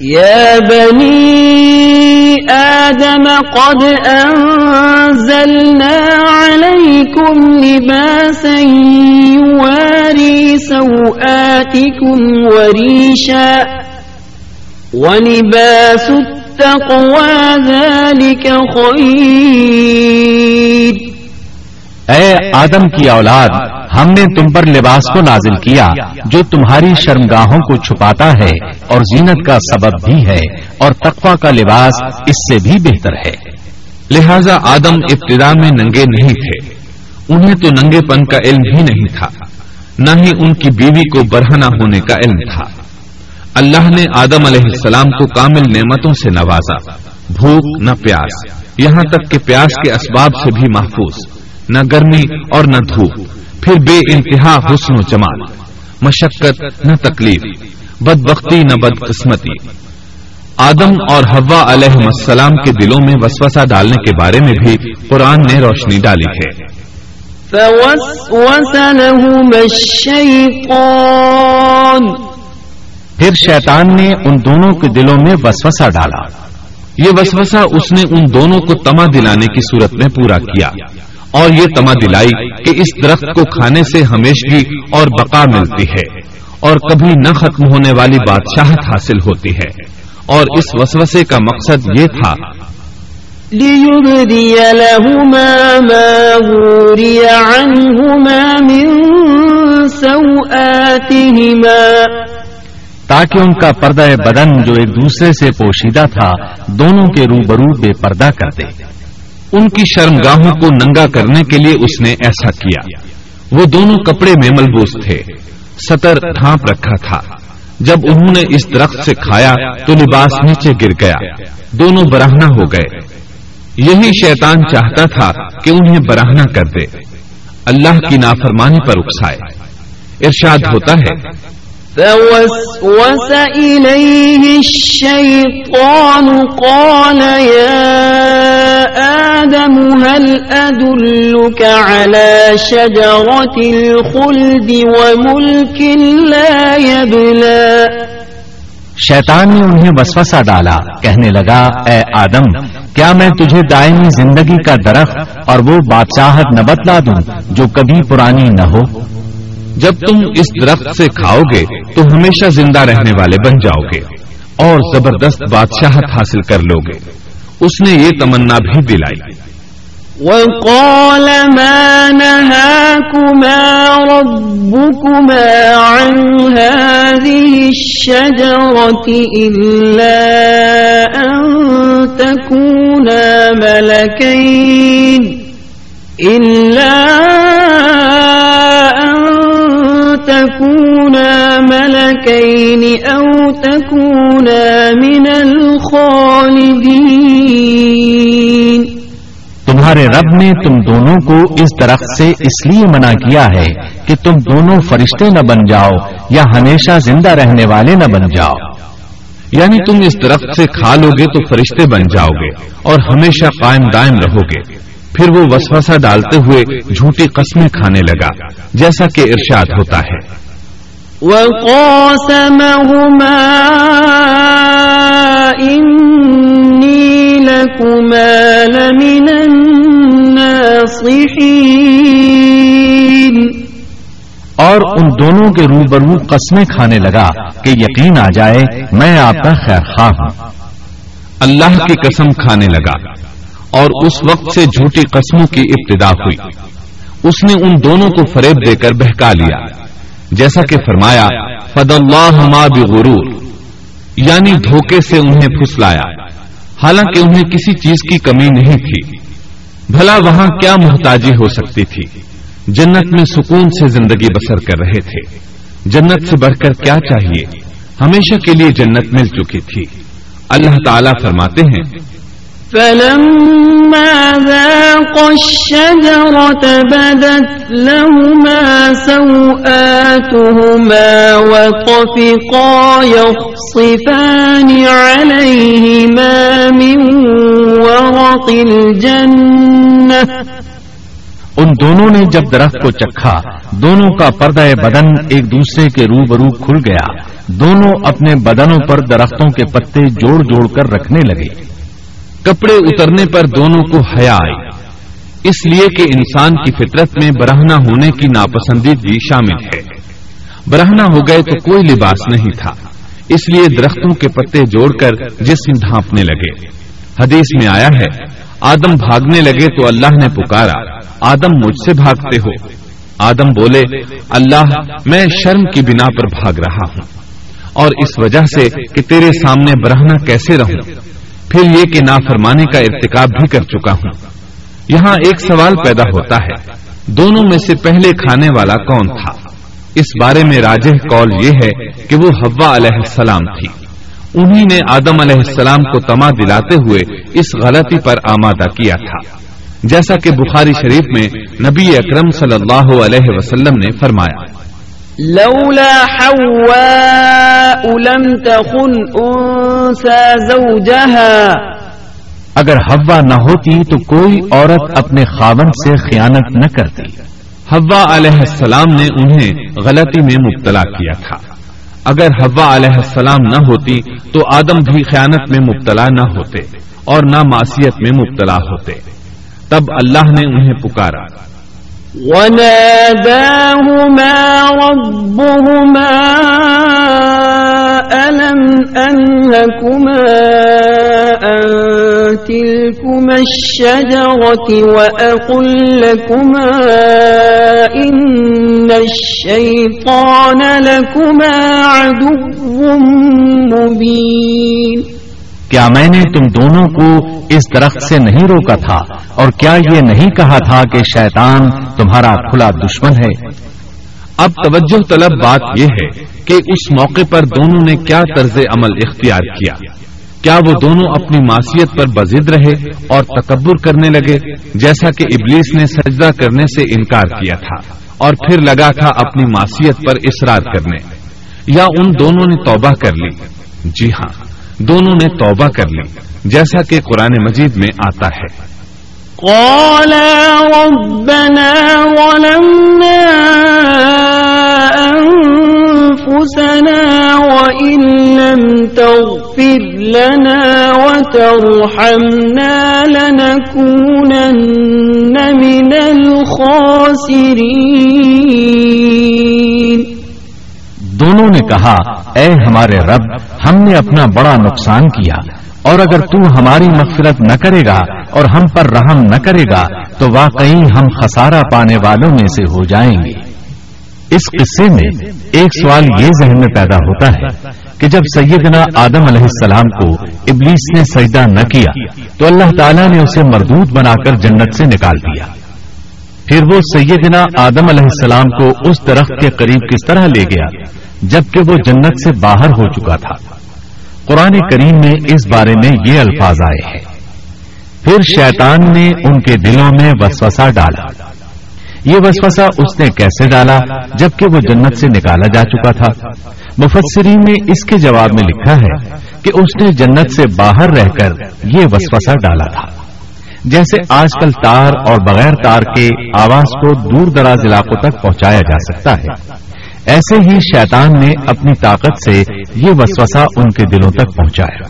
يا بني آدم قد أنزلنا عليكم لباسا يواري سوآتكم وريشا ولباس اے آدم کی اولاد، ہم نے تم پر لباس کو نازل کیا، جو تمہاری شرمگاہوں کو چھپاتا ہے اور زینت کا سبب بھی ہے اور تقوی کا لباس اس سے بھی بہتر ہے۔ لہذا آدم ابتدا میں ننگے نہیں تھے۔ انہیں تو ننگے پن کا علم ہی نہیں تھا، نہ ہی ان کی بیوی کو برہنا ہونے کا علم تھا۔ اللہ نے آدم علیہ السلام کو کامل نعمتوں سے نوازا۔ بھوک، نہ پیاس۔ یہاں تک کہ پیاس کے اسباب سے بھی محفوظ۔ نہ گرمی اور نہ دھوپ۔ پھر بے انتہا حسن و جمال۔ مشقت، نہ تکلیف۔ بد بختی نہ بد قسمتی آدم اور حوا علیہ السلام کے دلوں میں وسوسہ ڈالنے کے بارے میں بھی قرآن نے روشنی ڈالی ہے۔ فوسوس لهما الشيطان پھر شیطان نے ان دونوں کے دلوں میں وسوسہ ڈالا۔ یہ وسوسہ اس نے ان دونوں کو تما دلانے کی صورت میں پورا کیا۔ اور یہ تما دلائی کہ اس درخت کو کھانے سے ہمیشگی اور بقا ملتی ہے۔ اور کبھی نہ ختم ہونے والی بادشاہت حاصل ہوتی ہے۔ اور اس وسوسے کا مقصد یہ تھا۔ تاکہ ان کا پردہ بدن جو ایک دوسرے سے پوشیدہ تھا، دونوں کے روبرو بے پردہ کر دے۔ ان کی شرمگاہوں کو ننگا کرنے کے لیے اس نے ایسا کیا۔ وہ دونوں کپڑے میں ملبوس تھے۔ سطر ڈھانپ رکھا تھا۔ جب انہوں نے اس درخت سے کھایا تو لباس نیچے گر گیا۔ دونوں براہنا ہو گئے۔ یہی شیطان چاہتا تھا کہ انہیں براہنا کر دے۔ اللہ کی نافرمانی پر اکسائے۔ ارشاد ہوتا ہے فوسوس إليه الشيطان قال يا آدم هل أدلك على شجرة الخلد وملك لا يبلى؟ شیطان نے انہیں وسوسہ ڈالا، کہنے لگا، اے آدم، کیا میں تجھے دائمی زندگی کا درخت اور وہ بادشاہت نہ بتلا دوں جو کبھی پرانی نہ ہو؟ جب تم اس درخت سے کھاؤ گے تو ہمیشہ زندہ رہنے والے بن جاؤ گے اور زبردست بادشاہت حاصل کر لو گے اس نے یہ تمنا بھی دلائی۔ وقال ما نهاكما ربكما عن هذه الشجرة إلا أن تكونا ملكين إلا أن تكونا ملكين أو تكونا من الخالدين. تمہارے رب نے تم دونوں کو اس درخت سے اس لیے منع کیا ہے کہ تم دونوں فرشتے نہ بن جاؤ یا ہمیشہ زندہ رہنے والے نہ بن جاؤ۔ یعنی تم اس درخت سے کھا لو گے تو فرشتے بن جاؤ گے اور ہمیشہ قائم دائم رہو گے۔ پھر وہ وسوسہ ڈالتے ہوئے جھوٹی قسمیں کھانے لگا جیسا کہ ارشاد ہوتا ہے۔ اور ان دونوں کے روبرو قسمیں کھانے لگا کہ یقین آ جائے میں آپ کا خیر خواہ ہوں۔ اللہ کی قسم کھانے لگا۔ اور اس وقت سے جھوٹی قسموں کی ابتدا ہوئی۔ اس نے ان دونوں کو فریب دے کر بہکا لیا۔ جیسا کہ فرمایا فد اللہ ما بغرور یعنی دھوکے سے انہیں پھسلایا۔ حالانکہ انہیں کسی چیز کی کمی نہیں تھی۔ بھلا وہاں کیا محتاجی ہو سکتی تھی؟ جنت میں سکون سے زندگی بسر کر رہے تھے۔ جنت سے بڑھ کر کیا چاہیے؟ ہمیشہ کے لیے جنت مل چکی تھی۔ اللہ تعالیٰ فرماتے ہیں فلما ذاقا الشجرة بدت لهما سوآتهما وطفقا يخصفان عليهما من ورق الجنة. ان دونوں نے جب درخت کو چکھا، دونوں کا پردہ بدن ایک دوسرے کے روبرو کھل گیا۔ دونوں اپنے بدنوں پر درختوں کے پتے جوڑ جوڑ کر رکھنے لگے۔ کپڑے اترنے پر دونوں کو حیا آئی۔ اس لیے کہ انسان کی فطرت میں برہنا ہونے کی ناپسندیدگی شامل ہے۔ برہنا ہو گئے تو کوئی لباس نہیں تھا۔ اس لیے درختوں کے پتے جوڑ کر جسم ڈھانپنے لگے۔ حدیث میں آیا ہے، آدم بھاگنے لگے تو اللہ نے پکارا۔ آدم مجھ سے بھاگتے ہو۔ آدم بولے، اللہ، میں شرم کی بنا پر بھاگ رہا ہوں۔ اور اس وجہ سے کہ تیرے سامنے برہنا کیسے رہوں؟ پھر یہ کہ نافرمانے کا ارتکاب بھی کر چکا ہوں۔ یہاں ایک سوال پیدا ہوتا ہے، دونوں میں سے پہلے کھانے والا کون تھا؟ اس بارے میں راجہ قول یہ ہے کہ وہ حوا علیہ السلام تھی۔ انہی نے آدم علیہ السلام کو تما دلاتے ہوئے اس غلطی پر آمادہ کیا تھا۔ جیسا کہ بخاری شریف میں نبی اکرم صلی اللہ علیہ وسلم نے فرمایا۔ لولا حواء لم تخن أنثى زوجها. اگر ہوا نہ ہوتی تو کوئی عورت اپنے خاون سے خیانت نہ کرتی۔ حوا علیہ السلام نے انہیں غلطی میں مبتلا کیا تھا۔ اگر حوا علیہ السلام نہ ہوتی تو آدم بھی خیانت میں مبتلا نہ ہوتے اور نہ معصیت میں مبتلا ہوتے۔ تب اللہ نے انہیں پکارا۔ وناداهما ربهما ألم أنهكما عن تلكما الشجرة وأقل لكما إن الشيطان لكما عدو مبين کیا میں نے تم دونوں کو اس درخت سے نہیں روکا تھا؟ اور کیا یہ نہیں کہا تھا کہ شیطان تمہارا کھلا دشمن ہے؟ اب توجہ طلب بات یہ ہے کہ اس موقع پر دونوں نے کیا طرز عمل اختیار کیا؟ کیا وہ دونوں اپنی معصیت پر بزد رہے اور تکبر کرنے لگے جیسا کہ ابلیس نے سجدہ کرنے سے انکار کیا تھا اور پھر لگا تھا اپنی معصیت پر اصرار کرنے؟ یا ان دونوں نے توبہ کر لی؟ جی ہاں۔ دونوں نے توبہ کر لی، جیسا کہ قرآن مجید میں آتا ہے۔ قالا ربنا ظلمنا أنفسنا وإن لم تغفر لنا وترحمنا لنكونن من الخاسرين۔ دونوں نے کہا، اے ہمارے رب، ہم نے اپنا بڑا نقصان کیا، اور اگر تو ہماری مغفرت نہ کرے گا اور ہم پر رحم نہ کرے گا، تو واقعی ہم خسارہ پانے والوں میں سے ہو جائیں گے. اس قصے میں ایک سوال یہ ذہن میں پیدا ہوتا ہے کہ جب سیدنا آدم علیہ السلام کو ابلیس نے سجدہ نہ کیا، تو اللہ تعالیٰ نے اسے مردود بنا کر جنت سے نکال دیا۔ پھر وہ سیدنا آدم علیہ السلام کو اس درخت کے قریب کس طرح لے گیا؟ جبکہ وہ جنت سے باہر ہو چکا تھا۔ قرآن کریم میں اس بارے میں یہ الفاظ آئے ہیں۔ پھر شیطان نے ان کے دلوں میں وسوسہ ڈالا۔ یہ وسوسہ اس نے کیسے ڈالا؟ جبکہ وہ جنت سے نکالا جا چکا تھا۔ مفسرین نے اس کے جواب میں لکھا ہے کہ اس نے جنت سے باہر رہ کر یہ وسوسہ ڈالا تھا۔ جیسے آج کل تار اور بغیر تار کے آواز کو دور دراز علاقوں تک پہنچایا جا سکتا ہے۔ ایسے ہی شیطان نے اپنی طاقت سے یہ وسوسہ ان کے دلوں تک پہنچایا۔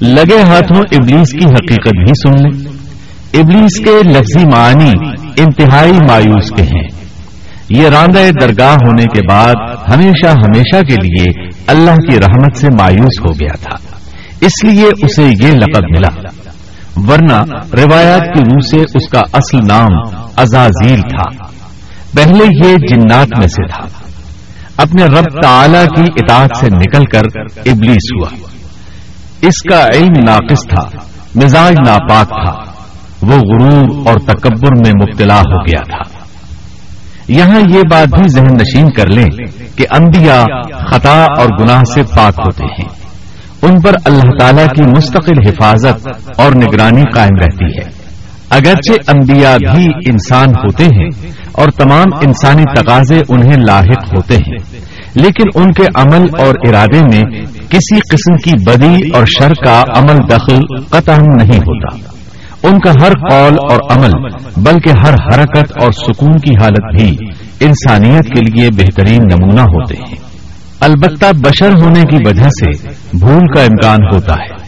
لگے ہاتھوں ابلیس کی حقیقت بھی سن لیں۔ ابلیس کے لفظی معنی انتہائی مایوس کے ہیں۔ یہ راندہ درگاہ ہونے کے بعد ہمیشہ ہمیشہ کے لیے اللہ کی رحمت سے مایوس ہو گیا تھا۔ اس لیے اسے یہ لقب ملا۔ ورنہ روایات کی روح سے اس کا اصل نام ازازیل تھا۔ پہلے یہ جنات میں سے تھا۔ اپنے رب تعالی کی اطاعت سے نکل کر ابلیس ہوا۔ اس کا علم ناقص تھا، مزاج ناپاک تھا۔ وہ غرور اور تکبر میں مبتلا ہو گیا تھا۔ یہاں یہ بات بھی ذہن نشین کر لیں کہ انبیاء خطا اور گناہ سے پاک ہوتے ہیں۔ ان پر اللہ تعالی کی مستقل حفاظت اور نگرانی قائم رہتی ہے۔ اگرچہ انبیاء بھی انسان ہوتے ہیں اور تمام انسانی تقاضے انہیں لاحق ہوتے ہیں۔ لیکن ان کے عمل اور ارادے میں کسی قسم کی بدی اور شر کا عمل دخل قطع نہیں ہوتا۔ ان کا ہر قول اور عمل بلکہ ہر حرکت اور سکون کی حالت بھی انسانیت کے لیے بہترین نمونہ ہوتے ہیں۔ البتہ بشر ہونے کی وجہ سے بھول کا امکان ہوتا ہے۔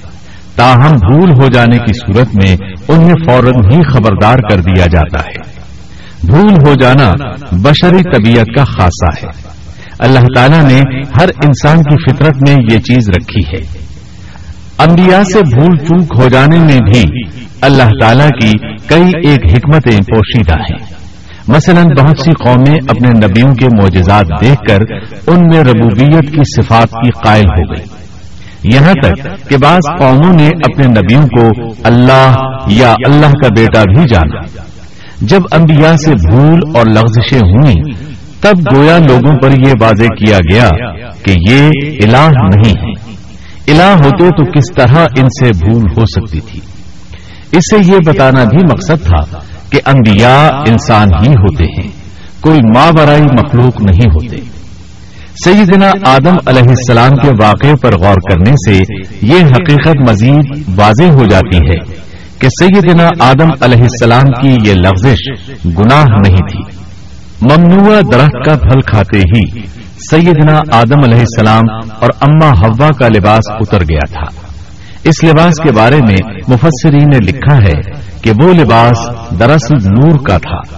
تاہم بھول ہو جانے کی صورت میں انہیں فوراً ہی خبردار کر دیا جاتا ہے۔ بھول ہو جانا بشری طبیعت کا خاصہ ہے۔ اللہ تعالیٰ نے ہر انسان کی فطرت میں یہ چیز رکھی ہے۔ انبیاء سے بھول چوک ہو جانے میں بھی اللہ تعالیٰ کی کئی ایک حکمتیں پوشیدہ ہیں۔ مثلا بہت سی قومیں اپنے نبیوں کے معجزات دیکھ کر ان میں ربوبیت کی صفات کی قائل ہو گئی یہاں تک کہ بعض قوموں نے اپنے نبیوں کو اللہ یا اللہ کا بیٹا بھی جانا۔ جب انبیاء سے بھول اور لغزشیں ہوئیں، تب گویا لوگوں پر یہ واضح کیا گیا کہ یہ الہ نہیں ہے۔ الہ ہوتے تو کس طرح ان سے بھول ہو سکتی تھی۔ اس سے یہ بتانا بھی مقصد تھا کہ انبیاء انسان ہی ہوتے ہیں۔ کوئی ماں برائی مخلوق نہیں ہوتے۔ سیدنا آدم علیہ السلام کے واقعے پر غور کرنے سے یہ حقیقت مزید واضح ہو جاتی ہے کہ سیدنا آدم علیہ السلام کی یہ لفزش گناہ نہیں تھی۔ ممنوع درخت کا پھل کھاتے ہی سیدنا آدم علیہ السلام اور اما ہوا کا لباس اتر گیا تھا۔ اس لباس کے بارے میں مفسرین نے لکھا ہے کہ وہ لباس دراصل نور کا تھا۔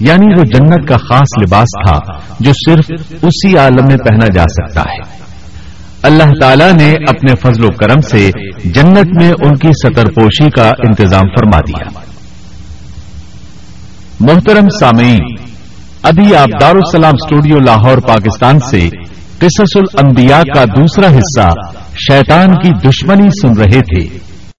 یعنی وہ جنت کا خاص لباس تھا جو صرف اسی عالم میں پہنا جا سکتا ہے۔ اللہ تعالیٰ نے اپنے فضل و کرم سے جنت میں ان کی سطر پوشی کا انتظام فرما دیا۔ محترم سامعین، ابھی آپ دارالسلام اسٹوڈیو لاہور، پاکستان سے قصص الانبیاء کا دوسرا حصہ شیطان کی دشمنی سن رہے تھے۔